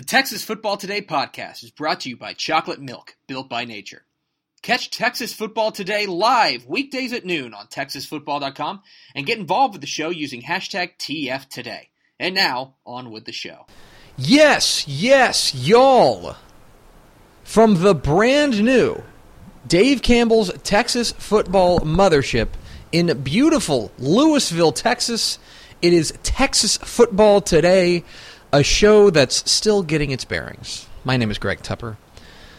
The Texas Football Today podcast is brought to you by Chocolate Milk, built by nature. Catch Texas Football Today live weekdays at noon on TexasFootball.com and get involved with the show using hashtag TFToday. And now, on with the show. Yes, yes, y'all. From the brand new Dave Campbell's Texas Football Mothership in beautiful Lewisville, Texas, it is Texas Football Today, a show that's still getting its bearings. My name is Greg Tepper.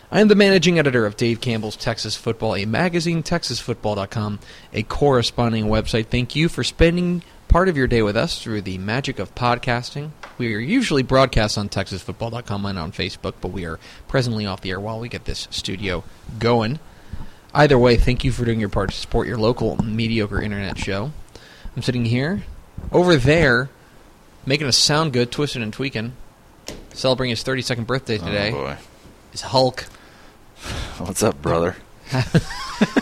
I am the managing editor of Dave Campbell's Texas Football, a magazine, TexasFootball.com, a corresponding website. Thank you for spending part of your day with us through the magic of podcasting. We are usually broadcast on TexasFootball.com and on Facebook, but we are presently off the air while we get this studio going. Either way, thank you for doing your part to support your local mediocre internet show. I'm sitting here, over there, making us sound good, twisting and tweaking, celebrating his 32nd birthday today. Oh boy. is Hulk. What's up, brother?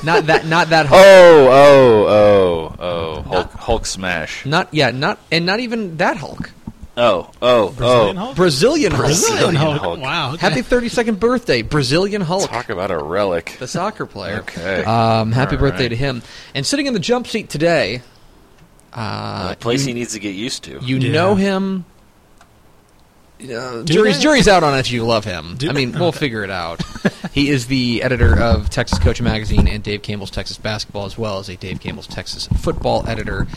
Not that, not that Hulk. Oh, oh, oh, oh. Hulk, Hulk smash. Not yeah, not and not even that Hulk. Oh, oh, Brazilian oh. Hulk? Brazilian Hulk. Brazilian Hulk. Hulk. Wow. Okay. Happy 32nd birthday, Brazilian Hulk, Talk about a relic. the soccer player. Okay. Um, happy All birthday right. to him. And sitting in the jump seat today, uh, a place you, he needs to get used to. you Yeah. know him. Uh, jury's they? jury's out on if you love him. Do I they? mean, we'll Okay. figure it out. he is the editor of Texas Coach Magazine and Dave Campbell's Texas Basketball, as well as a Dave Campbell's Texas Football editor.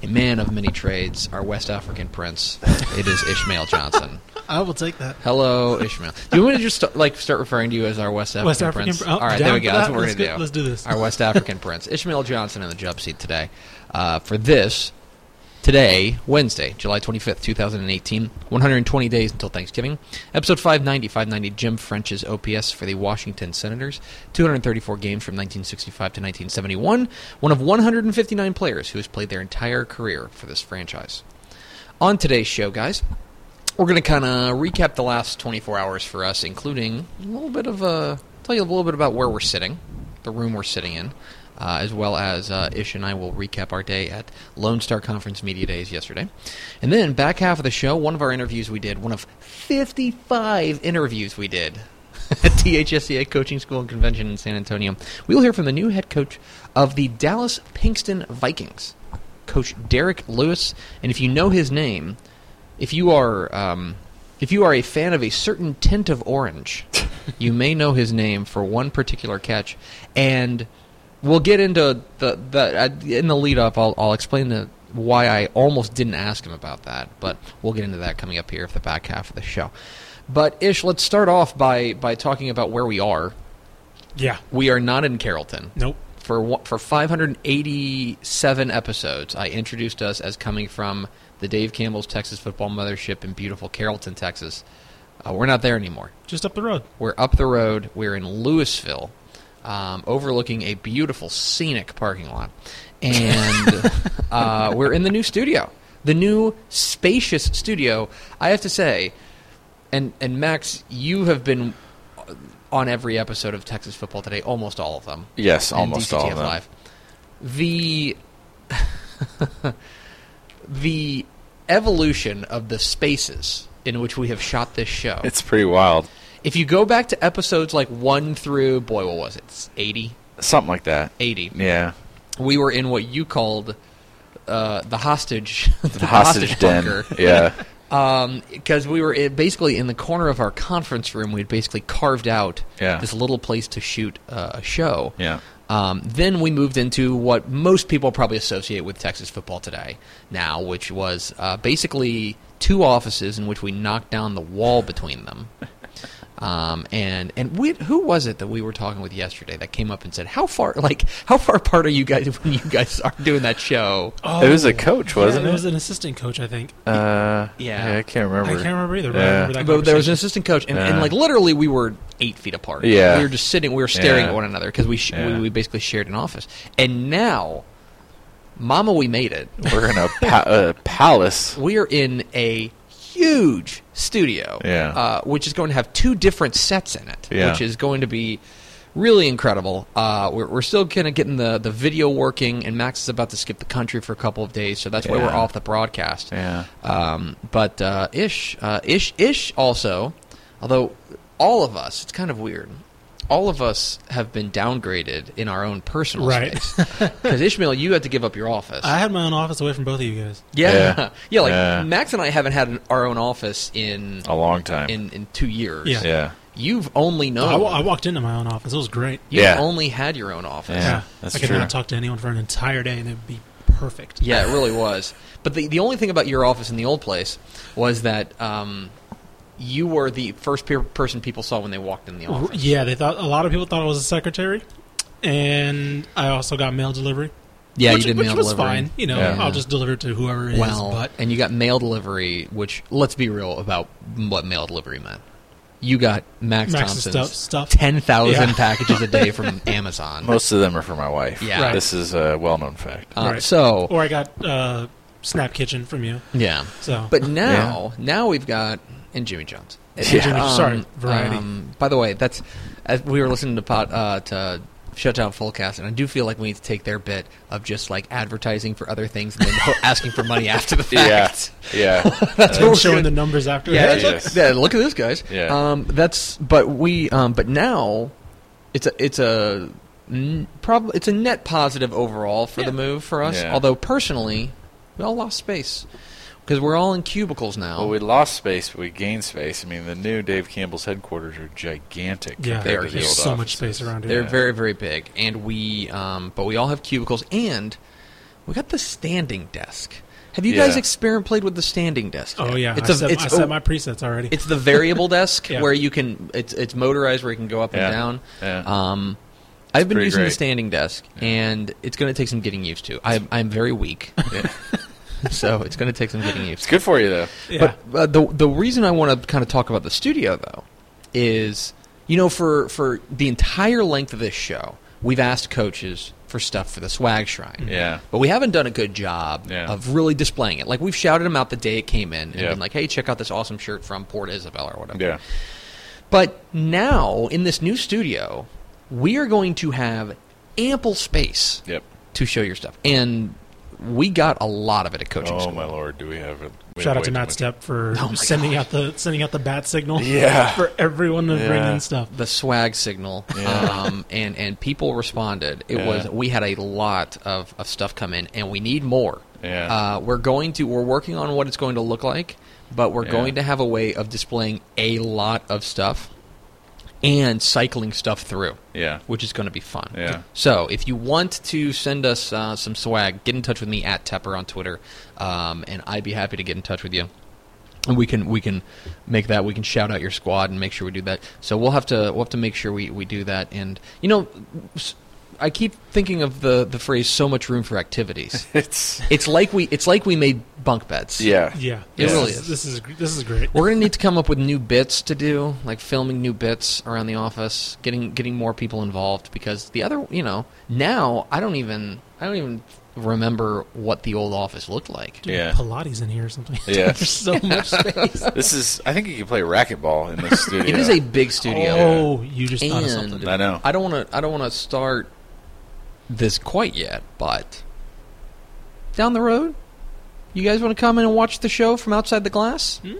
A man of many trades, our West African prince. It is Ishmael Johnson. I will take that. Hello, Ishmael. Do you want me to just st- like start referring to you as our West African, West African prince? pr- oh, All right, there we for go. That's what we're gonna do. let's do this. Our West African prince, Ishmael Johnson, in the jump seat today. Uh, for this, today, Wednesday, July twenty fifth, two thousand and eighteen. One hundred and twenty days until Thanksgiving. Episode 590, 590, Jim French's OPS for the Washington Senators. Two hundred thirty four games from nineteen sixty five to nineteen seventy one. One of one hundred and fifty nine players who has played their entire career for this franchise. On today's show, guys, we're going to kind of recap the last 24 hours for us, including a little bit of a tell you a little bit about where we're sitting, the room we're sitting in, uh, as well as uh, Ish and I will recap our day at Lone Star Conference Media Days yesterday, and then back half of the show, one of our interviews we did, one of 55 interviews we did at THSCA Coaching School and Convention in San Antonio. We will hear from the new head coach of the Dallas Pinkston Vikings, Coach Derek Lewis, and if you know his name, if you are um, if you are a fan of a certain tint of orange, you may know his name for one particular catch, and we'll get into the the uh, in the lead up. I'll I'll explain the why I almost didn't ask him about that, but we'll get into that coming up here for the back half of the show. But Ish, let's start off by by talking about where we are. Yeah. We are not in Carrollton Nope. for for 587 episodes, I introduced us as coming from the Dave Campbell's Texas Football Mothership in beautiful Carrollton, Texas. Uh, we're not there anymore. Just up the road. We're up the road. We're in Lewisville, um, overlooking a beautiful scenic parking lot, and uh, we're in the new studio, the new spacious studio. I have to say, and and Max, you have been on every episode of Texas Football Today, almost all of them yes, and almost all DCTF of them. Live. The the evolution of the spaces in which we have shot this show. It's pretty wild. If you go back to episodes like one through boy, what was it? 80? Something like that. 80. Yeah. We were in what you called uh, the hostage The hostage den. bunker. Yeah. because we were basically in the corner of our conference room. We had basically carved out Yeah. this little place to shoot uh, a show. Yeah. Um, then we moved into what most people probably associate with Texas football today now, which was uh, basically two offices in which we knocked down the wall between them. Um, and and we, who was it that we were talking with yesterday that came up and said, "How far, like, how far apart are you guys when you guys are doing that show?" It was a coach, wasn't Oh, yeah, it? It was an assistant coach, I think. Uh, Yeah. I can't remember. I can't remember either. But I Yeah. remember that But there was an assistant coach, and, and like literally, we were eight feet apart. Yeah. we were just sitting, we were staring Yeah. at one another because we, sh- Yeah. we we basically shared an office. And now, Mama, we made it. We're in a pa- uh, palace. We are in a huge studio, Yeah. uh, which is going to have two different sets in it, Yeah. which is going to be really incredible. Uh, we're, we're still kind of getting the, the video working, and Max is about to skip the country for a couple of days, so that's why we're off the broadcast. Yeah. Um, but uh, Ish, uh, Ish, Ish also Although all of us, it's kind of weird. All of us have been downgraded in our own personal Right. space. Because Ishmael, you had to give up your office. I had my own office away from both of you guys. yeah, Yeah. yeah. Like Yeah. Max and I haven't had an, our own office in A long time. in in two years. Yeah. yeah. You've only known. I, I walked into my own office. It was great. You've Yeah. only had your own office. Yeah. that's I could true. not talk to anyone for an entire day, and it'd be perfect. Yeah, it really was. But the the only thing about your office in the old place was that um, you were the first pe- person people saw when they walked in the office. Yeah, they thought a lot of people thought I was a secretary, and I also got mail delivery. Yeah, which, you did which mail was delivery. fine. You know, Yeah. I'll just deliver it to whoever it is. Well, but and you got mail delivery, which let's be real about what mail delivery meant. You got Max Max's Thompson's stuff- stuff. ten thousand Yeah. packages a day from Amazon. Most of them are for my wife. Yeah. Right. This is a well-known fact. Uh, Right. So or I got uh, Snap Kitchen from you. yeah, So, but now now we've got and Jimmy Jones. And Jimmy- sorry, variety. um, by the way, that's as we were listening to pot, uh, to Shutdown Fullcast, and I do feel like we need to take their bit of just like advertising for other things and then asking for money after the Yeah. fact. Yeah. yeah. That's and what showing we're the gonna- numbers after. Yeah, Hey, look, Yes. yeah, look at this, guys. Yeah. Um, that's but we um, but now it's a it's a n- prob- it's a net positive overall for Yeah. the move for us. Yeah. Although personally, we all lost space because we're all in cubicles now. Well, we lost space, but we gained space. I mean, the new Dave Campbell's headquarters are gigantic. Yeah, compared They are to the huge. old so much space around here. They're here. very very big, and we um, but we all have cubicles, and we got the standing desk. Have you guys Yeah. experiment played with the standing desk? Oh yeah, it's I a set, it's I set my presets already. it's the variable desk Yeah. where you can it's it's motorized where you can go up Yeah. and down. Yeah. Um, I've been pretty using the standing desk, and it's going to take some getting used to. I, I'm very weak, Yeah. so it's going to take some getting used It's good for you, though. yeah. But uh, the the reason I want to kind of talk about the studio though is you know for for the entire length of this show, we've asked coaches for stuff for the swag shrine. Yeah. But we haven't done a good job Yeah. of really displaying it. Like we've shouted them out the day it came in and Yeah. been like, "Hey, check out this awesome shirt from Port Isabel or whatever." Yeah. But now, in this new studio, we are going to have ample space Yep. to show your stuff. And we got a lot of it at coaching Oh school. my lord, do we have a we Shout have out to Matt much- Stepp for Oh my sending out the sending out the bat signal. Yeah. for everyone to bring in stuff. The swag signal, Yeah. um, and and people responded. It Yeah. was we had a lot of, of stuff come in, and we need more. Yeah. Uh, we're going to we're working on what it's going to look like, but we're Yeah. going to have a way of displaying a lot of stuff and cycling stuff through. Yeah. which is going to be fun. Yeah. So if you want to send us uh, some swag, get in touch with me at Tepper on Twitter, um, and I'd be happy to get in touch with you. And we can we can make that we can shout out your squad and make sure we do that. So we'll have to we'll have to make sure we, we do that. And you know, I keep thinking of the the phrase "so much room for activities." It's it's like we it's like we made bunk beds. yeah. Yeah, It this really is, is. This is this is great. We're gonna need to come up with new bits to do, like filming new bits around the office, getting getting more people involved. Because the other, you know, now I don't even I don't even remember what the old office looked like. Dude, Yeah. Pilates in here or something. Yeah. There's so much space. This is. I think you can play racquetball in this studio. It is a big studio. Oh, you just thought of something. I know. I don't want to I don't want to start this quite yet, but down the road, you guys want to come in and watch the show from outside the glass? Hmm?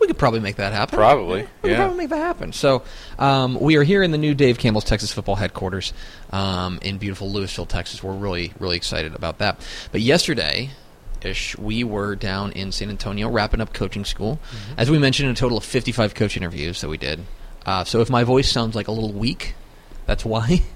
We could probably make that happen. Probably. We could Yeah. probably make that happen. So um, we are here in the new Dave Campbell's Texas football headquarters um, in beautiful Lewisville, Texas. We're really, really excited about that. But yesterday, ish, we were down in San Antonio wrapping up coaching school. As we mentioned, a total of 55 coach interviews that we did. Uh, so if my voice sounds like a little weak, that's why.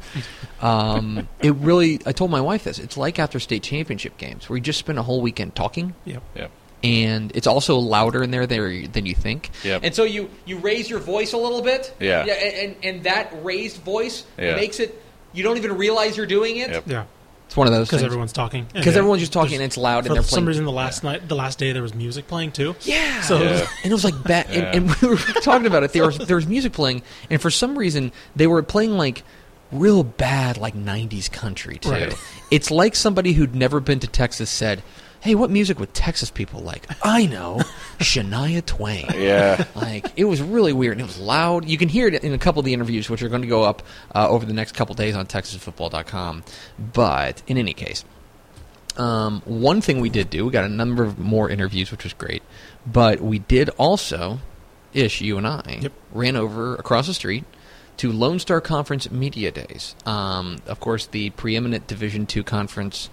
um, it really, I told my wife this. It's like after state championship games where you just spend a whole weekend talking Yep. Yep. and it's also louder in there there than you think. Yep. And so you you raise your voice a little bit. Yeah. Yeah. And and, and that raised voice Yeah. makes it you don't even realize you're doing it. Yep. Yeah, It's one of those because everyone's talking. Because yeah, everyone's just talking there's- and it's loud For and they're some reason, the last night, the last day, there was music playing too. yeah. So Yeah. and it was like bad. Yeah. And, and we were talking about it. There was there was music playing, and for some reason they were playing like real bad like '90s country too. Right. It's like somebody who'd never been to Texas said, "Hey, what music would Texas people like?" I know, Shania Twain. Yeah. Like it was really weird and it was loud. You can hear it in a couple of the interviews, which are going to go up uh, over the next couple days on TexasFootball.com. But in any case, um, one thing we did do, we got a number of more interviews, which was great. But we did also, Ish, you and I, Yep. ran over across the street to Lone Star Conference Media Days. Um, of course, the preeminent Division two conference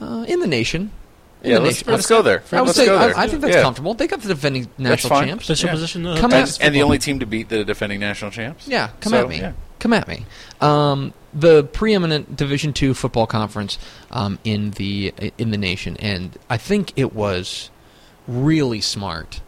uh, in the nation. In Yeah, the let's, nation. let's go there. I would let's say go I, there. I think that's Yeah. comfortable. They got the defending national champs. Official Yeah. position. Of Come Texas at- And the only team to beat the defending national champs. Yeah, come So, at me. yeah. Come at me. Um, the preeminent Division two football conference um, in the in the nation, and I think it was really smart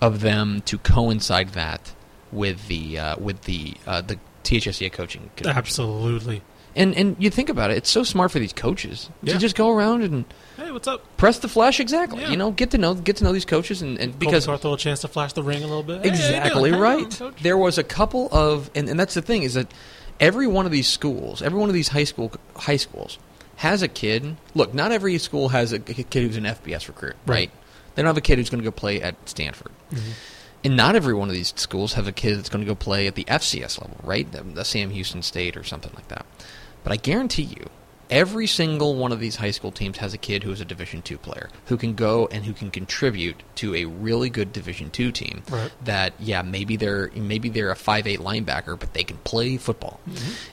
of them to coincide that with the uh, with the uh, the THSCA coaching. convention. Absolutely. And and you think about it, it's so smart for these coaches Yeah. to just go around and Hey, what's up? press the flash exactly. Yeah. You know, get to know get to know these coaches and, and Because Carthel a chance to flash the ring a little bit. Hey, Exactly doing? How you doing, right. There was a couple of, and, and that's the thing is that every one of these schools, every one of these high school high schools, has a kid. Look, not every school has a, kid who's an FBS recruit, right? Right. They don't have a kid who's going to go play at Stanford, and not every one of these schools have a kid that's going to go play at the FCS level, right? The, the Sam Houston State or something like that. But I guarantee you, every single one of these high school teams has a kid who is a Division two player who can go and who can contribute to a really good Division two team. Right. That yeah, maybe they're maybe they're a five eight linebacker, but they can play football.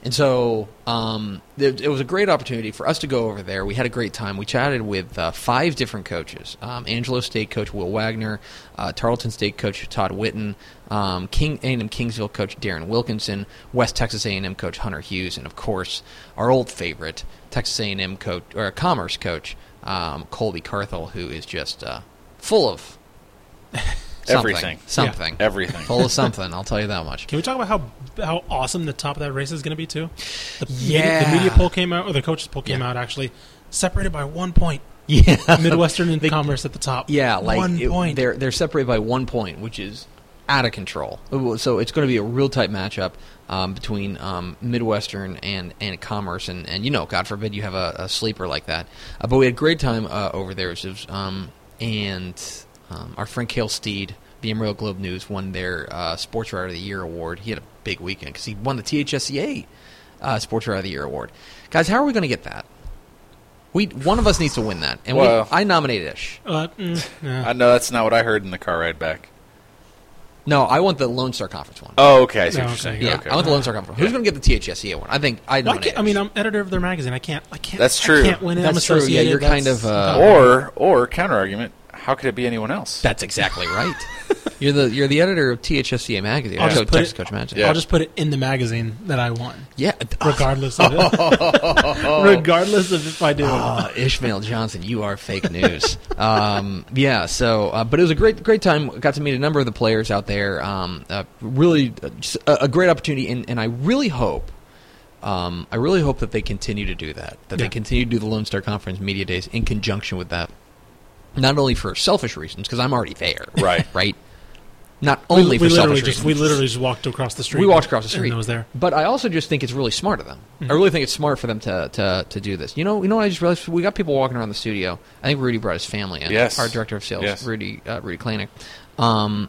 And so um, it, it was a great opportunity for us to go over there. We had a great time. We chatted with uh, five different coaches: um, Angelo State coach Will Wagner, uh, Tarleton State coach Todd Whitten, um, King A&M Kingsville coach Darren Wilkinson, West Texas A&M coach Hunter Hughes, and of course our old favorite Texas A&M coach or a Commerce coach um, Colby Carthel, who is just uh, full of something, Everything. something, Everything. full of something. I'll tell you that much. Can we talk about how how awesome the top of that race is going to be too? The Yeah. media, the media poll came out, or the coaches poll came Yeah. out actually, separated by one point. Yeah, Midwestern and They- Commerce at the top. Yeah, like one it- point. they're they're separated by one point, which is out of control. So it's going to be a real tight matchup um, between um, Midwestern and, and Commerce, and, and you know, God forbid you have a, a sleeper like that. Uh, but we had a great time uh, over there, it was, um, and um, our friend Cale Steed, the Amarillo Globe News, won their uh, Sports Writer of the Year award. He had a big weekend because he won the THSCA uh, Sports Writer of the Year award. Guys, how are we going to get that? We one of us needs to win that, and Well- we, I nominated Ish. Uh, mm, yeah. I know that's not what I heard in the car ride back. No, I want the Lone Star Conference one. Oh, okay. I see No, what you're okay. saying. yeah, okay. I want the Lone Star Conference. one. Who's going to get the THSCA one? I think I Why nominate. can't, I mean, I'm editor of their magazine. I can't. I can't. That's true. I true. can't win it. I'm That's true. Yeah, associated. you're kind That's- of, uh, Or or counter argument. How could it be anyone else? that's exactly right. you're the you're the editor of THSCA magazine. I'll Coach- just put Texas it- Coach Magazine. Yeah. I'll just put it in the magazine that I won, Yeah. regardless of it. regardless of if I do. or not. Oh, Ishmael Johnson, you are fake news. um, yeah, so uh, but it was a great great time. Got to meet a number of the players out there. Um, uh, really, uh, a, a great opportunity, and, and I really hope. Um, I really hope that they continue to do that. That Yeah. they continue to do the Lone Star Conference media days in conjunction with that. Not only for selfish reasons, because I'm already there. Right. Right. Not only we for literally selfish just reasons. we literally just walked across the street. We walked across the street. and it was there. But I also just think it's really smart of them. Mm-hmm. I really think it's smart for them to, to, to do this. You know, you know what I just realized? We got people walking around the studio. I think Rudy brought his family in. Yes. Our director of sales, Yes. Rudy uh, Rudy Klanek. Um,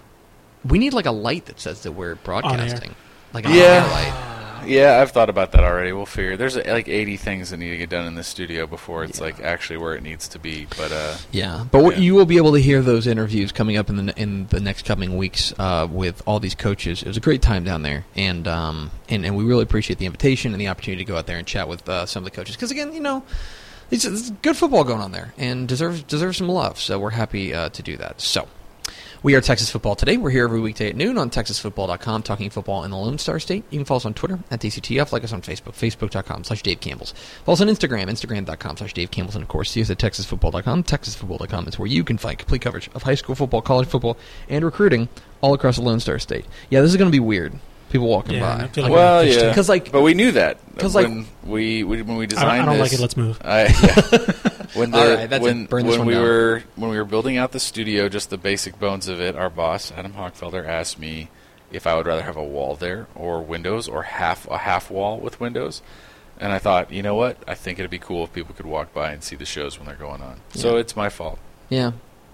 we need like a light that says that we're broadcasting. Like a Yeah. light. Yeah, I've thought about that already. We'll figure. There's uh, like 80 things that need to get done in the studio before it's Yeah. like actually where it needs to be. But uh, Yeah, but Yeah. you will be able to hear those interviews coming up in the in the next coming weeks uh, with all these coaches. It was a great time down there, and um, and and we really appreciate the invitation and the opportunity to go out there and chat with uh, some of the coaches. Because again, you know, it's, it's good football going on there, and deserves deserves some love. So we're happy uh, to do that. So. We are Texas Football Today. We're here every weekday at noon on TexasFootball.com, talking football in the Lone Star State. You can follow us on Twitter at DCTF, like us on Facebook, Facebook.com slash Dave Campbell's. Follow us on Instagram, Instagram.com slash Dave Campbell's, and of course, see us at TexasFootball.com. TexasFootball.com is where you can find complete coverage of high school football, college football, and recruiting all across the Lone Star State. Yeah, this is going to be weird. People walking Yeah, by. I feel like well, I'm yeah, in. Because, like- but we knew that 'cause, like- when we, we when we I don't, designed I don't like this, it. Let's move. I, yeah. when the, All right, that's it. when, Burn this when one we down. were when we were building out the studio, just the basic bones of it, our boss Adam Hochfelder asked me if I would rather have a wall there or windows or half a half wall with windows. And I thought, you know what? I think it'd be cool if people could walk by and see the shows when they're going on. So it's my fault. yeah.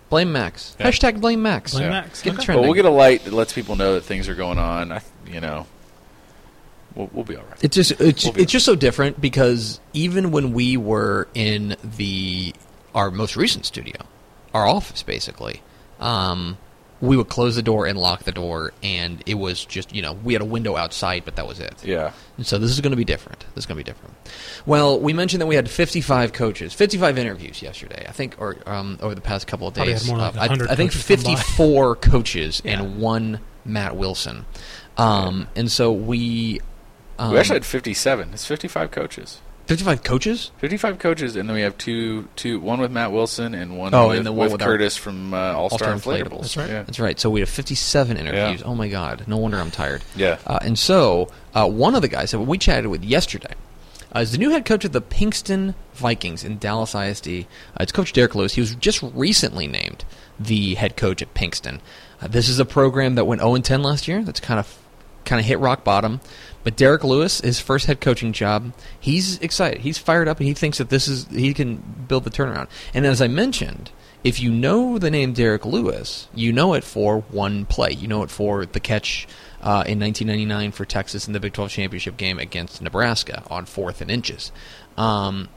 Blame Max. Yeah. Hashtag blame Max. Blame Yeah. Max. Get it Okay. trending. But we'll get a light that lets people know that things are going on. I, you know, we'll, we'll be all right. It's just it's, We'll be it's just so different because even when we were in the our most recent studio, our office basically, um, we would close the door and lock the door, and it was just you know we had a window outside, but that was it. Yeah. And so this is going to be different. This is going to be different. Well, we mentioned that we had 55 coaches, 55 interviews yesterday. I think, or um, over the past couple of days, had more like Uh, I, I think coaches come by. 54 coaches Yeah. and one Matt Wilson. Um, and so we. Um, we actually had 57. It's 55 coaches. 55 coaches. 55 coaches, and then we have two, two, one with Matt Wilson and one Oh, with, and the one with with our Curtis from uh, All Star Inflatables. Inflatables. That's right. Yeah. That's right. So we have 57 interviews. Oh my God! No wonder I'm tired. Yeah. Uh, and so uh, one of the guys that we chatted with yesterday uh, is the new head coach of the Pinkston Vikings in Dallas ISD. Uh, it's Coach Derek Lewis. He was just recently named the head coach at Pinkston. Uh, this is a program that went 0 10 last year. That's kind of kind of hit rock bottom. But Derek Lewis, his first head coaching job, he's excited. He's fired up, and he thinks that this is he can build the turnaround. And as I mentioned, if you know the name Derek Lewis, you know it for one play. You know it for the catch uh, in 1999 for Texas in the Big 12 championship game against Nebraska on fourth and inches. Um,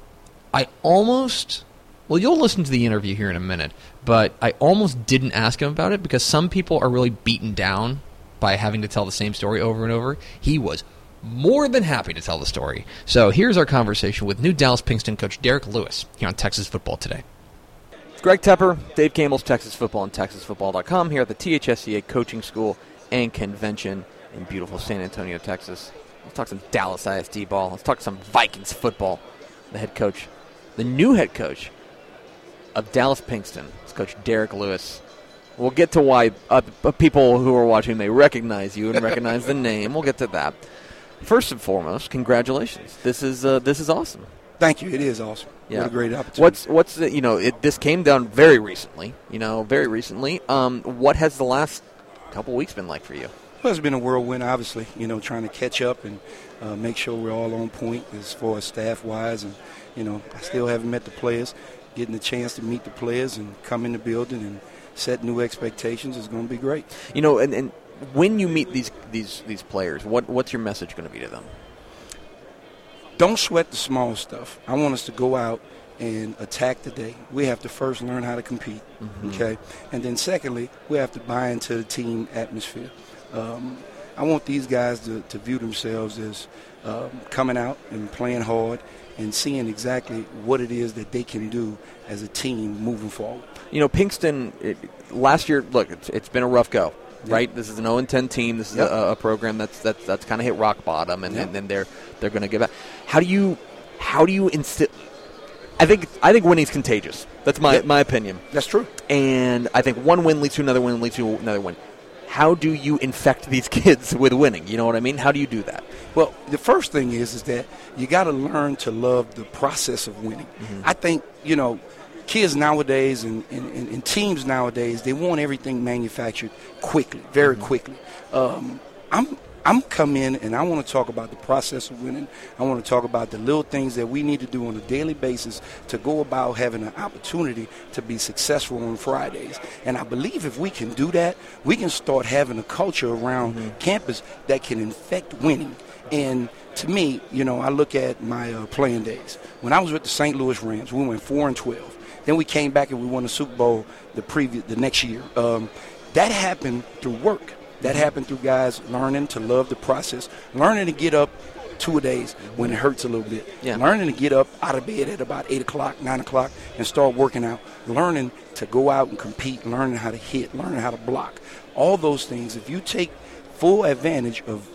I almost. Well, you'll listen to the interview here in a minute, but I almost didn't ask him about it because some people are really beaten down by having to tell the same story over and over. He was more than happy to tell the story. So here's our conversation with new Dallas Pinkston coach Derek Lewis here on Texas Football Today. Greg Tepper, Dave Campbell's Texas Football and TexasFootball.com here at the THSCA Coaching School and Convention in beautiful San Antonio, Texas. Let's talk some Dallas ISD ball. Let's talk some Vikings football. The head coach, the new head coach of Dallas Pinkston, is Coach Derek Lewis. We'll get to why uh, people who are watching may recognize you and recognize the name. We'll get to that. First and foremost, congratulations. This is uh, this is awesome. Thank you. It is awesome. Yeah. What a great opportunity. What's what's the, you know it, this came down very recently. You know, very recently. Um, what has the last couple weeks been like for you? Well, it's been a whirlwind, obviously. You know, trying to catch up and uh, make sure we're all on point as far as staff wise. And, you know, I still haven't met the players. Getting the chance to meet the players and come in the building and set new expectations is going to be great. You know, and, and when you meet these these these players, what what's your message going to be to them? Don't sweat the small stuff. I want us to go out and attack the day. We have to first learn how to compete, okay? And then secondly, we have to buy into the team atmosphere. Um, I want these guys to, to view themselves as um, coming out and playing hard and seeing exactly what it is that they can do as a team moving forward. You know, Pinkston it, last year. Look, it's, it's been a rough go, right? This is an 0 10 team. This is Yep. a, a program that's that's that's kind of hit rock bottom, and, Yep. and then they're they're going to give out. How do you how do you instill? I think I think winning's contagious. That's my Yep. my opinion. That's true. and I think one win leads to another win leads to another win. How do you infect these kids with winning? You know what I mean? How do you do that? Well, the first thing is is that you got to learn to love the process of winning. Mm-hmm. I think you know, kids nowadays and, and, and, and teams nowadays they want everything manufactured quickly, very mm-hmm. quickly. Um, I'm I'm come in and I want to talk about the process of winning. I want to talk about the little things that we need to do on a daily basis to go about having an opportunity to be successful on Fridays. And I believe if we can do that, we can start having a culture around mm-hmm. campus that can infect winning. And to me, you know, I look at my uh, playing days. When I was with the St. Louis Rams, we went four and twelve. Then we came back and we won the Super Bowl the previous the next year. Um, that happened through work. That happened through guys learning to love the process, learning to get up two a days when it hurts a little bit, Yeah. learning to get up out of bed at about eight o'clock, nine o'clock, and start working out, learning to go out and compete, learning how to hit, learning how to block. All those things. If you take full advantage of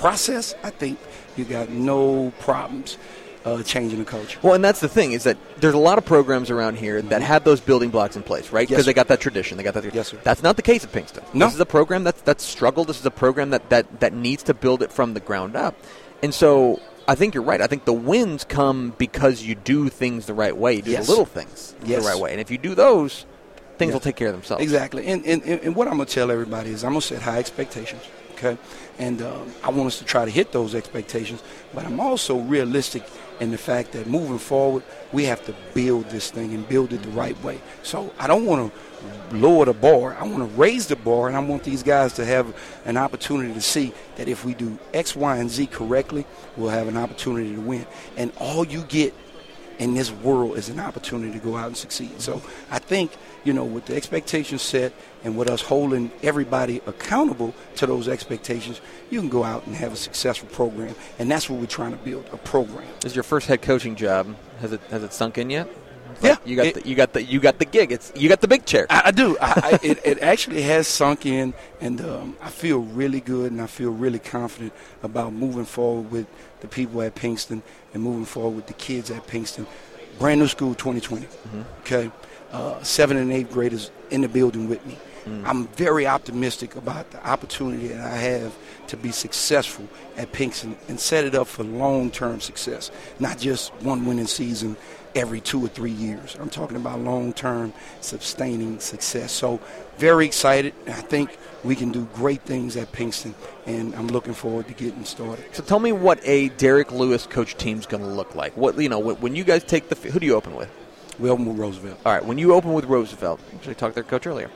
process, I think you got no problems uh, changing the culture. Well, and that's the thing is that there's a lot of programs around here that have those building blocks in place, right? Yes, Because they got that tradition, they got that. Yes, sir. That's not the case at Pinkston. No. This is a program that's that's struggled. This is a program that that that needs to build it from the ground up, and so. I think you're right. I think the wins come because you do things the right way. You do Yes. the little things Yes. the right way. And if you do those, things will take care of themselves. Exactly. And, and, and what I'm going to tell everybody is I'm going to set high expectations, okay? And um, I want us to try to hit those expectations, but I'm also realistic in the fact that moving forward, we have to build this thing and build it the right way. So I don't want to lower the bar. I want to raise the bar, and I want these guys to have an opportunity to see that if we do X, Y, and Z correctly, we'll have an opportunity to win. And all you get in this world is an opportunity to go out and succeed. So I think, you know, with the expectations set and with us holding everybody accountable to those expectations, you can go out and have a successful program. And that's what we're trying to build a program. This is your first head coaching job. Has it has it sunk in yet? Yeah, you got it- the, you got the you got the gig. It's you got the big chair. I, I do. I, I, it, it actually has sunk in, and um, I feel really good, and I feel really confident about moving forward with the people at Pinkston and moving forward with the kids at Pinkston. Brand new school, 2020. Okay, uh, seven and eighth graders in the building with me. I'm very optimistic about the opportunity that I have to be successful at Pinkston and set it up for long-term success, not just one winning season every two or three years. I'm talking about long-term sustaining success. So very excited. I think we can do great things at Pinkston, and I'm looking forward to getting started. So tell me what a Derek Lewis coach team's going to look like. What you know when you guys take the who do you open with? We open with Roosevelt. All right, when you open with Roosevelt, actually talked to their coach earlier.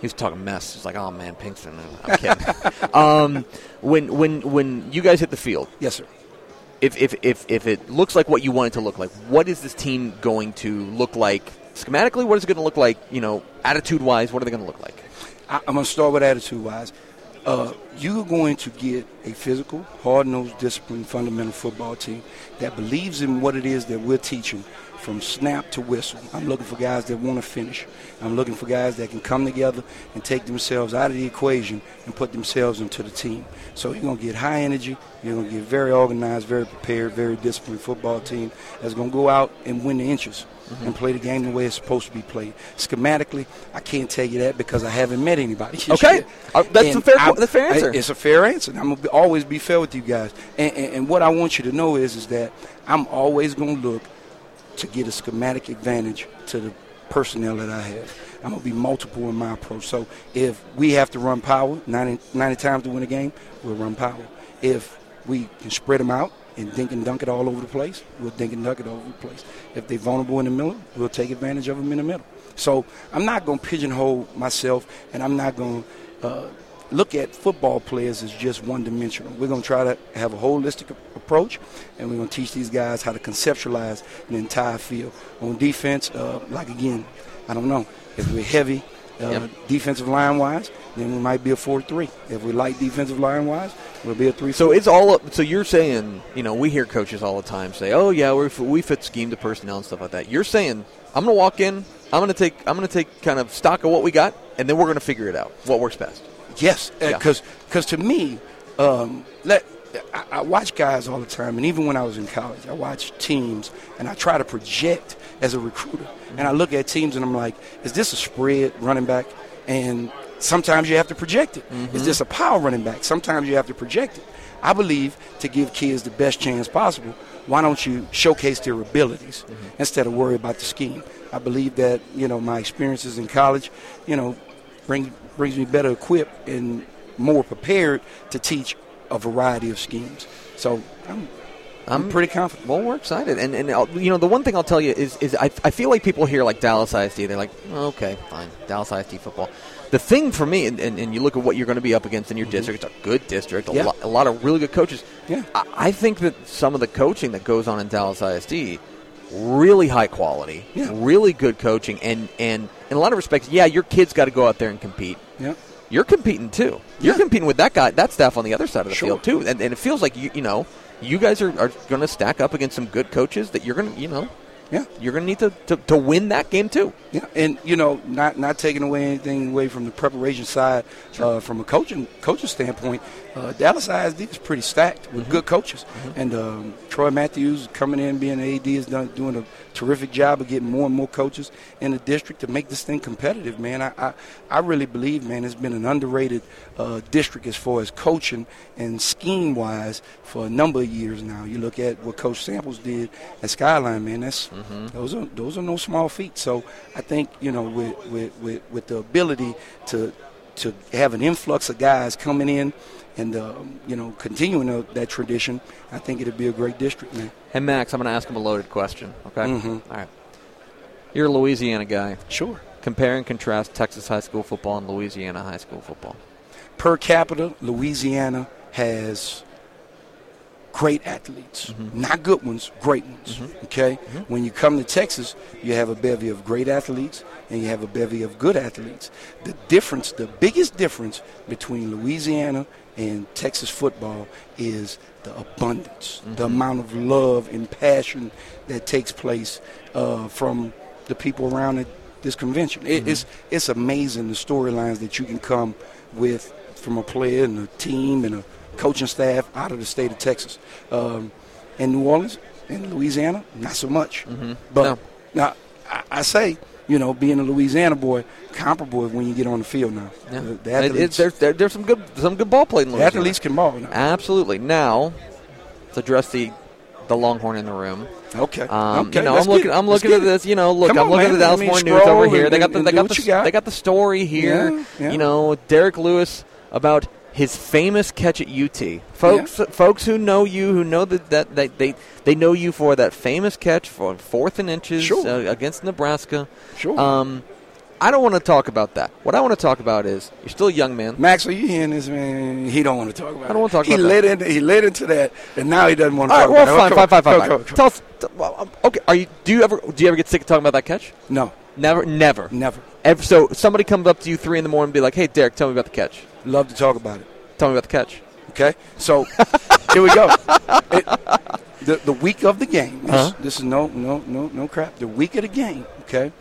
He was talking mess. He's like, "Oh man, Pinkston." I'm kidding. um, when when when you guys hit the field, Yes, sir. if, if if if it looks like what you want it to look like, what is this team going to look like schematically? What is it going to look like? You know, attitude wise, what are they going to look like? I, I'm going to start with attitude wise. Uh, you're going to get a physical, hard nosed, disciplined, fundamental football team that believes in what it is that we're teaching from snap to whistle. I'm looking for guys that want to finish. I'm looking for guys that can come together and take themselves out of the equation and put themselves into the team. So you're going to get high energy. You're going to get very organized, very prepared, very disciplined football team that's going to go out and win the inches and play the game the way it's supposed to be played. Schematically, I can't tell you that because I haven't met anybody. Okay. Uh, that's And a fair- that's fair answer. It's a fair answer. I'm gonna be, always be fair with you guys. And, and, and what I want you to know is, is that I'm always going to look to get a schematic advantage to the personnel that I have. I'm going to be multiple in my approach. So if we have to run power 90, 90 times to win a game, we'll run power. If we can spread them out and dink and dunk it all over the place, we'll dink and dunk it all over the place. If they're vulnerable in the middle, we'll take advantage of them in the middle. So I'm not going to pigeonhole myself, and I'm not going to uh, look at football players as just one dimensional. We're going to try to have a holistic approach, and we're going to teach these guys how to conceptualize an entire field. On defense, uh, like again, I don't know. If we're heavy uh, Yep. defensive line wise, then we might be a 4 3. If we're light defensive line wise, we'll be a 3 So it's all up. So you're saying, you know, we hear coaches all the time say, "Oh yeah, we we fit scheme to personnel and stuff like that." You're saying, "I'm going to walk in. I'm going to take. I'm going to take kind of stock of what we got, and then we're going to figure it out. What works best." Yes, uh, Yeah. because to me, um, let I, I watch guys all the time, and even when I was in college, I watch teams, and I try to project as a recruiter, and I look at teams, and I'm like, is this a spread running back? And sometimes you have to project it. Is mm-hmm. this a power running back? Sometimes you have to project it. I believe to give kids the best chance possible, why don't you showcase their abilities mm-hmm. instead of worry about the scheme? I believe that you know my experiences in college, you know, bring, brings me better equipped and more prepared to teach a variety of schemes. So I'm, I'm, I'm- pretty confident. Well, we're excited, and and I'll, you know the one thing I'll tell you is is I, I feel like people hear like Dallas ISD, they're like, oh, okay, fine, Dallas ISD football. The thing for me, and, and, and you look at what you're going to be up against in your mm-hmm. district, it's a good district, a, Yeah. lot, a lot of really good coaches. Yeah. I, I think that some of the coaching that goes on in Dallas ISD, really high quality, Yeah. really good coaching, and and in a lot of respects, yeah, your kids got to go out there and compete. Yeah. You're competing too. You're Yeah. competing with that guy, that staff on the other side of the Sure. field too, and, and it feels like you you know you guys are, are going to stack up against some good coaches that you're going to you know Yeah. you're going to need to, to to win that game too. Yeah, and you know, not not taking away anything away from the preparation side, uh, from a coaching coaching standpoint, uh, Dallas ISD is pretty stacked with good coaches, and um, Troy Matthews coming in being an AD is done doing a terrific job of getting more and more coaches in the district to make this thing competitive. Man, I I, I really believe, man, it's been an underrated uh, district as far as coaching and scheme wise for a number of years now. You look at what Coach Samples did at Skyline, man. That's those are those are no small feats. So I think you know with with, with, with the ability to to have an influx of guys coming in and um, you know continuing that tradition, I think it'd be a great district, man. And Max, I'm going to ask him a loaded question. Okay. Mhm. All right. You're a Louisiana guy. Sure. Compare and contrast Texas high school football and Louisiana high school football. Per capita, Louisiana has great athletes, not good ones, great ones. Mm-hmm. Okay, mm-hmm. when you come to Texas, you have a bevy of great athletes and you have a bevy of good athletes. The difference, the biggest difference between Louisiana and Texas football is the abundance, the mm-hmm. amount of love and passion that takes place uh, from the people around it, this convention. It, It's it's amazing the storylines that you can come with from a player and a team and a coaching staff out of the state of Texas. Um, in New Orleans, in Louisiana, not so much. But No. now I, I say, you know, being a Louisiana boy, comparable when you get on the field now. Yeah. The, the It- it- athletes, there's, there- there's some good some good ball played in the Louisiana. athletes can ball now. Absolutely. Now, let's address the the Longhorn in the room. Okay. Um, okay. you know, let's I'm looking. it. I'm Let's looking at this. You know, look, Come I'm on, looking at the Dallas I mean, Morning News over here. and- They got the they got the got. they got the story here. Yeah, yeah. You know, Derek Lewis about his famous catch at UT. Folks, folks who know you, who know that that they they, they know you for that famous catch for fourth and inches Sure. uh, against Nebraska. Sure. Um, I don't want to talk about that. What I want to talk about is you're still a young man. Max, are you hearing this, man? He don't want to talk about it. I don't wanna talk he about led Into, he led into that, and now he doesn't want to All right, talk well, about fine, it. fine, fine, fine, fine. Tell us. t- well, um, okay, are you? Do you ever? Do you ever get sick of talking about that catch? No, Never, never, never. Ever, so somebody comes up to you three in the morning and be like, "Hey, Derek, tell me about the catch. Love to talk about it. Tell me about the catch." Okay, so here we go. It, the the week of the game. This, Uh-huh. this is no no no no crap. The week of the game. Okay,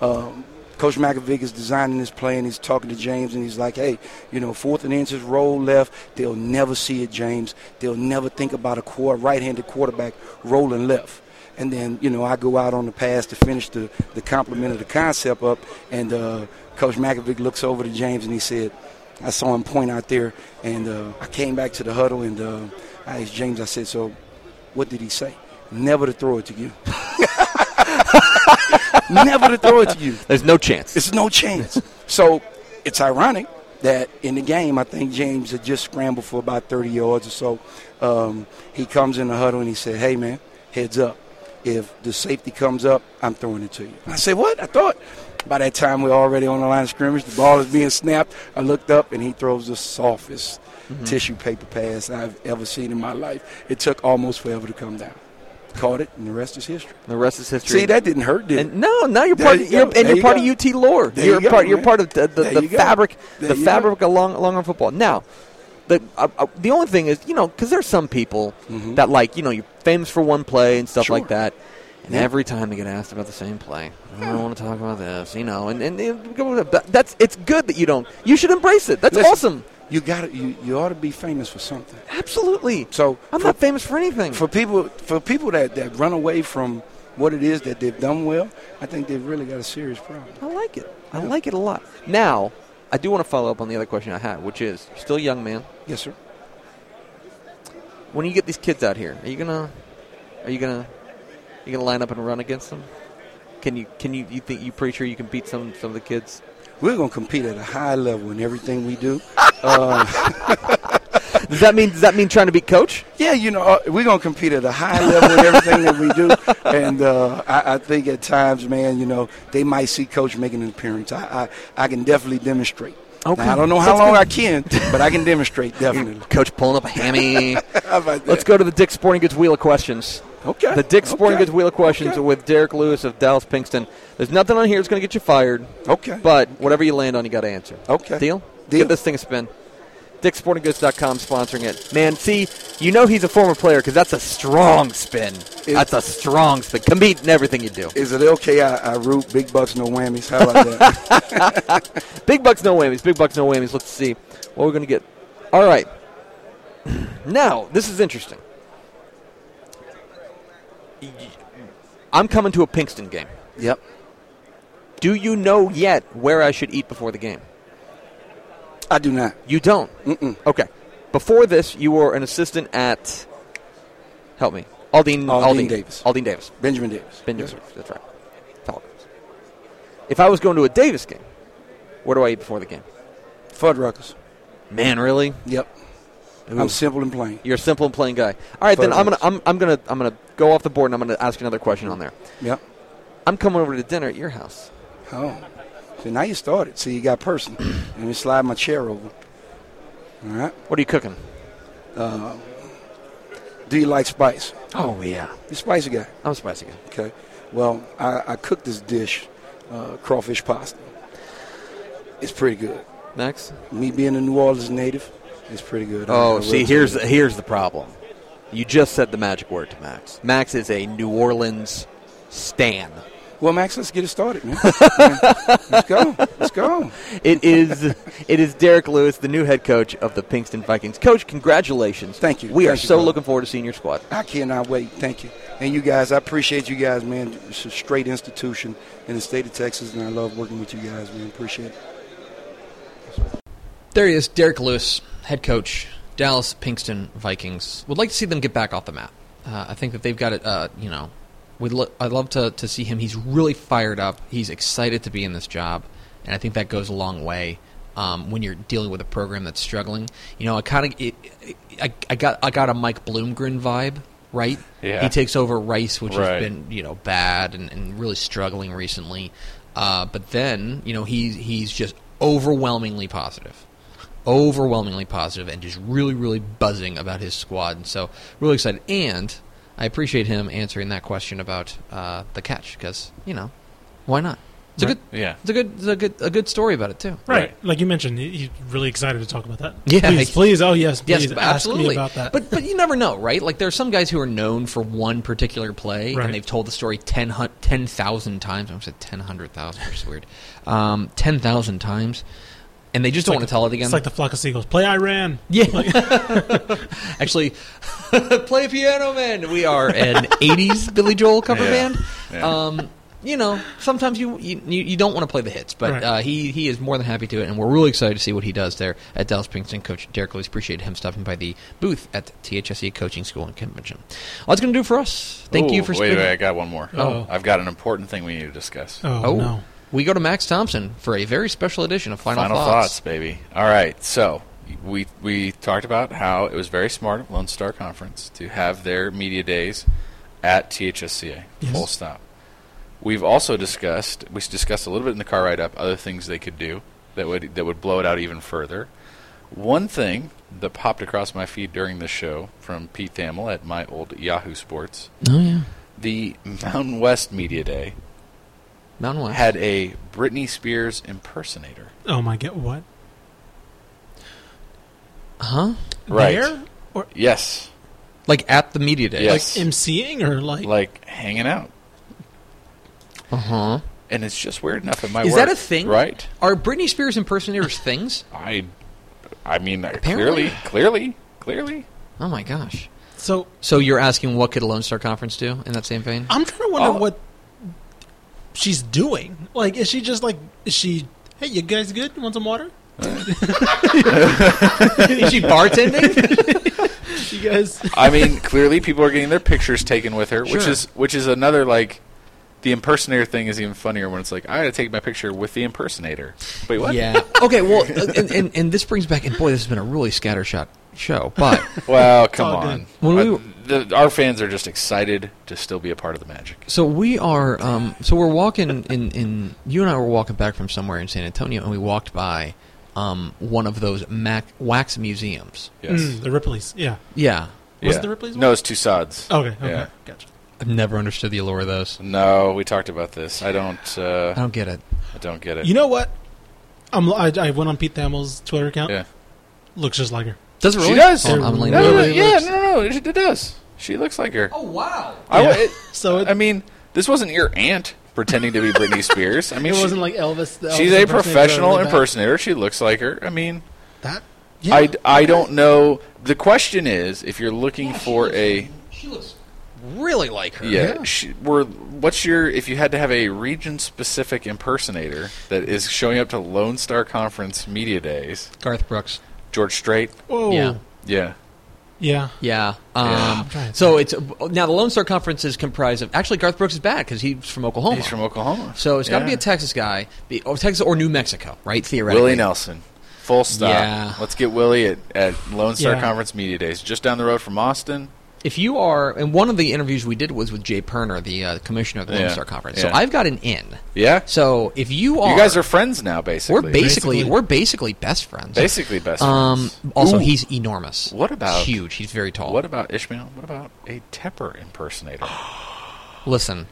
um, Coach McAvick is designing this play, and he's talking to James, and he's like, "Hey, you know, fourth and inches, roll left. They'll never see it, James. They'll never think about a quarter, right-handed quarterback rolling left." And then, you know, I go out on the pass to finish the, the complement of the concept up. And uh, Coach McAvick looks over to James and he said, I saw him point out there. And uh, I came back to the huddle and uh, I asked James, I said, So what did he say? Never to throw it to you. Never to throw it to you. There's no chance. It's no chance. so it's ironic that in the game, I think James had just scrambled for about 30 yards or so. Um, he comes in the huddle and he said, Hey, man, heads up. If the safety comes up, I'm throwing it to you. I said, What? I thought by that time we're already on the line of scrimmage. The ball is being snapped. I looked up and he throws the softest tissue paper pass I've ever seen in my life. It took almost forever to come down. Caught it, and the rest is history. the rest is history. See, that didn't hurt, did it? No, now you're part. you Of, you're, and you're you part go. of UT lore. There you're you go, part. You're part of the, the, the fabric. There the fabric of long, Longhorn football. Now, the uh, uh, the only thing is, you know, because there's some people that like, you know, you're famous for one play and stuff Mm-hmm. Sure. like that. And every time they get asked about the same play, I don't want to talk about this, you know. And and, and that- that's it's good that you don't. You should embrace it. That's Listen, awesome. You got you, you ought to be famous for something. Absolutely. So I'm for, not famous for anything. for people for people that, that run away from what it is that they've done well, I think they've really got a serious problem. I like it. I Yeah. like it a lot. Now, I do want to follow up on the other question I had, which is, still a young man. Yes, sir. When you get these kids out here, are you gonna, are you gonna, you gonna line up and run against them? Can you, can you, you think you pretty sure you can beat some, some of the kids? We're going to compete at a high level in everything we do. uh, Does that mean, does that mean trying to beat coach? yeah, you know, uh, we're going to compete at a high level in everything that we do. And uh, I, I think at times, man, you know, they might see coach making an appearance. I, I, I can definitely demonstrate. Okay. Now, I don't know how That's long good. I can, but I can demonstrate definitely. Coach pulling up a hammy. How about that? Let's go to the Dick Sporting Goods Wheel of Questions. Okay. The Dick Sporting okay. Goods Wheel of Questions Okay. with Derek Lewis of Dallas Pinkston. There's nothing on here that's going to get you fired, Okay. but whatever you land on, you got to answer. Okay. Deal? Deal. Give this thing a spin. DickSportingGoods.com sponsoring it. Man, see, you know he's a former player because that's a strong spin. that's a strong spin. Compete in everything you do. Is it okay? I, I root big bucks, no whammies. How about that? Big bucks, no whammies. Big bucks, no whammies. Let's see what we're going to get. All right. Now, this is interesting. I'm coming to a Pinkston game. yep. Do you know yet where I should eat before the game? I do not. You don't. Mm-mm. Okay. Before this, you were an assistant at. Help me. Aldine, Aldine Davis. Aldine Davis. Benjamin Davis. Benjamin Davis. That's right. Falcons. If I was going to a Davis game, where do I eat before the game? Fuddruckers. Man, really? Yep. Ooh. I'm simple and plain. You're a simple and plain guy. All right, then I'm gonna I'm, I'm gonna I'm gonna go off the board and I'm gonna ask another question on there. Yep. I'm coming over to dinner at your house. Oh. So now you started. See, you got personal. Let me slide my chair over. All right. What are you cooking? Do you like spice? Oh yeah, You spicy guy? I'm a spicy guy. Okay. Well, I, I cooked this dish, uh, crawfish pasta. It's pretty good. Max. Me being a New Orleans native, it's pretty good. Oh, see, here's you. here's the problem. You just said the magic word to Max. Max is a New Orleans stan. Well, Max, let's get it started, man. Let's go. Let's go. It is it is Derek Lewis, the new head coach of the Pinkston Vikings. Coach, congratulations. Thank you. We are you, so brother. looking forward to seeing your squad. I cannot wait. Thank you. And you guys, I appreciate you guys, man. It's a straight institution in the state of Texas, and I love working with you guys, man. Appreciate it. There he is, Derek Lewis, head coach, Dallas Pinkston Vikings. Would like to see them get back off the map. Uh, I think that they've got it. Uh, you know, we'd lo- I'd love to to see him. He's really fired up. He's excited to be in this job, and I think that goes a long way. Um, when you're dealing with a program that's struggling, you know, I kind of, I, I got, I got a Mike Bloomgren vibe, right? Yeah. He takes over Rice, which Right. has been, you know, bad and, and really struggling recently. Uh, but then, you know, he's he's just overwhelmingly positive overwhelmingly positive and just really, really buzzing about his squad. And so, really excited. And I appreciate him answering that question about uh, the catch because you know, why not? It's a good, Yeah. it's a good, it's a good, a good story about it too. Right. Right. Like you mentioned, he's really excited to talk about that. Yeah, Please, please. Oh, yes. Yes, Please ask absolutely. me about that. But but you never know, right? Like there are some guys who are known for one particular play, Right. and they've told the story 10 10,000 times. I said 10, 100,000, which is weird. Um, 10,000 times. And they just don't like want to tell it again. It's like the flock of seagulls. Play I Ran. Yeah. Actually, play piano man. We are an '80s Billy Joel cover Yeah. band. Yeah. Um, you know, sometimes you you, you don't want to play the hits, but Right. uh, he he is more than happy to, it, and we're really excited to see what he does there at Dallas Pinkston. Coach Derek Lewis appreciate him stopping by the booth at THSCA Coaching School and Convention. Well, that's going to do for us. Thank you for wait, wait, I got one more. Oh. I've got an important thing we need to discuss. Oh, Oh, no. We go to Max Thompson for a very special edition of Final, Final Thoughts. thoughts, baby. All right, so we we talked about how it was very smart of Lone Star Conference to have their media days at THSCA. Yes. Full stop. We've also discussed we discussed a little bit in the car ride up other things they could do that would that would blow it out even further. One thing that popped across my feed during the show from Pete Thamel at my old Yahoo Sports, Oh yeah, the Mountain West Media Day Mountain West had a Britney Spears impersonator. Oh, my God. What? huh? Right. There? Or Yes. Like at the media day. Yes. like MCing or like. like hanging out. Uh huh. And it's just weird enough it might Is work. that a thing? Right? Are Britney Spears impersonators things? I I mean Apparently. clearly clearly clearly Oh my gosh! so So you're asking what could a Lone Star Conference do in that same vein? I'm trying to wonder Oh. what she's doing. Like, is she just like, is she, hey, you guys good? Want some water? Is she bartending? You guys. I mean clearly people are getting their pictures taken with her, which Sure. is which is another like the impersonator thing is even funnier when it's like I got to take my picture with the impersonator. Wait, what? yeah. Okay. Well, and, and and this brings back, and boy, this has been a really scattershot show. But Well, come all on. When we- Uh, the, our fans are just excited to still be a part of the magic. so we are. Um, so we're walking in in. You and I were walking back from somewhere in San Antonio, and we walked by. Um, one of those Mac, wax museums. Yes. Mm, the Ripley's. Yeah. Yeah, Was Yeah. it the Ripley's No, it's Tussauds. Okay. Okay. Yeah. Gotcha. I've never understood the allure of those. No, we talked about this. I don't. I Uh, don't get it. I don't get it. You know what? I'm, I, I went on Pete Thamel's Twitter account. yeah, Looks just like her. Does it really? she does. Oh, I'm no, leaning no, no, Really yeah, no, no, no, it, it does. She looks like her. Oh wow! I, Yeah. it, So it, I mean, this wasn't your aunt pretending to be Britney Spears. I mean, it she- wasn't like Elvis. the she's Elvis a professional really bad. impersonator. She looks like her. I mean, That. Yeah. I, I don't know. The question is, if you're looking for a She looks really like her. yeah, She, we're, what's your if you had to have a region specific impersonator that is showing up to Lone Star Conference media days? Garth Brooks. George Strait, Whoa. Yeah. yeah, Yeah. Yeah. Yeah. Um, I'm trying to so it's now the Lone Star Conference is comprised of actually Garth Brooks is bad because he's from Oklahoma. he's from Oklahoma. so it's got to be a Texas guy, be, or Texas or New Mexico, right? Theoretically, Willie Nelson. Full stop. Yeah. Let's get Willie at, at Lone Star Yeah. Conference Media Days, just down the road from Austin. If you are, and one of the interviews we did was with Jay Poerner, the uh, commissioner of the Lone Star Conference. So Yeah. I've got an in. Yeah. So if you are, You guys are friends now, basically. we're basically, Basically. we're basically best friends. basically best Um. friends. Also, Ooh. he's enormous. What about- huge? He's very tall. What about Ishmael? What about a Tepper impersonator? Listen,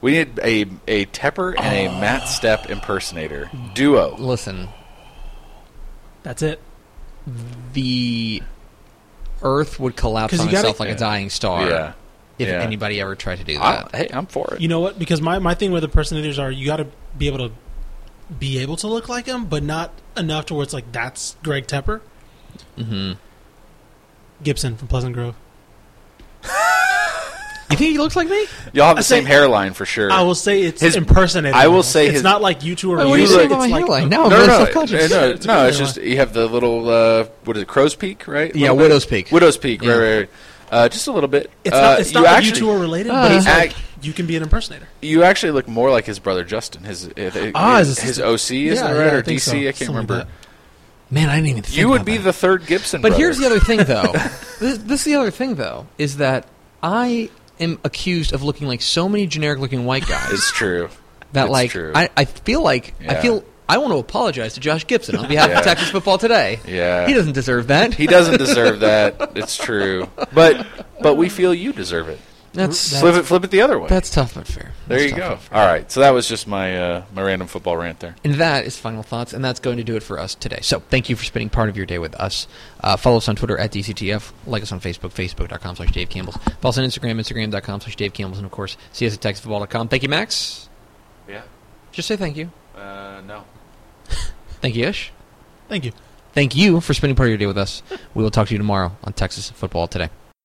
we need a a Tepper and a Matt Step impersonator duo. listen. That's it. The Earth would collapse on you gotta- itself like a dying star Yeah. if Yeah. anybody ever tried to do I, that. hey, I'm for it. You know what? Because my, my thing with the impersonators are you got to be able to be able to look like him, but not enough to where it's like that's Greg Tepper. hmm Gibson from Pleasant Grove. You think he looks like me? Y'all have the I say- same hairline for sure. I will say it's His- impersonating. I will him. say it's his- not like you two are. Wait, what are you You saying about my it's like- hairline? Now I'm no, really no, self-conscious. no, no, It's a no. good It's just you have the little uh, what is it, crow's peak, right? Yeah, Little bit? widow's peak. Widow's peak, Yeah. right, right, right. Uh, just a little bit. It's Uh, not. It's you not like actually, you two are related, Uh, but it's like Act- you can be an impersonator. You actually look more like his brother Justin. His uh, Ah, his, his his assistant. OC is Yeah, that yeah, right I or think DC? so. I can't Something like remember. Man, I didn't even think you would about be that. the third Gibson. But brother. here's the other thing, though. this, this is the other thing, though, is that I am accused of looking like so many generic-looking white guys It's true. that, it's like, true. I, I feel like I feel I want to apologize to Josh Gibson on behalf Yeah. of Texas football today. Yeah. he doesn't deserve that. He doesn't deserve that. It's true. But but we feel you deserve it. That's Flip it flip it the other way. that's tough but fair. there you go. All right. So that was just my uh, my random football rant there. And that is final thoughts, and that's going to do it for us today. So thank you for spending part of your day with us. Uh, follow us on Twitter at DCTF. Like us on Facebook, facebook.com slash Dave Campbell's. Follow us on Instagram, instagram.com slash Dave Campbell's. And, of course, see us at texasfootball.com. Thank you, Max. Yeah. Just say thank you. Uh, no. Thank you, Ish. Thank you. Thank you for spending part of your day with us. We will talk to you tomorrow on Texas Football Today.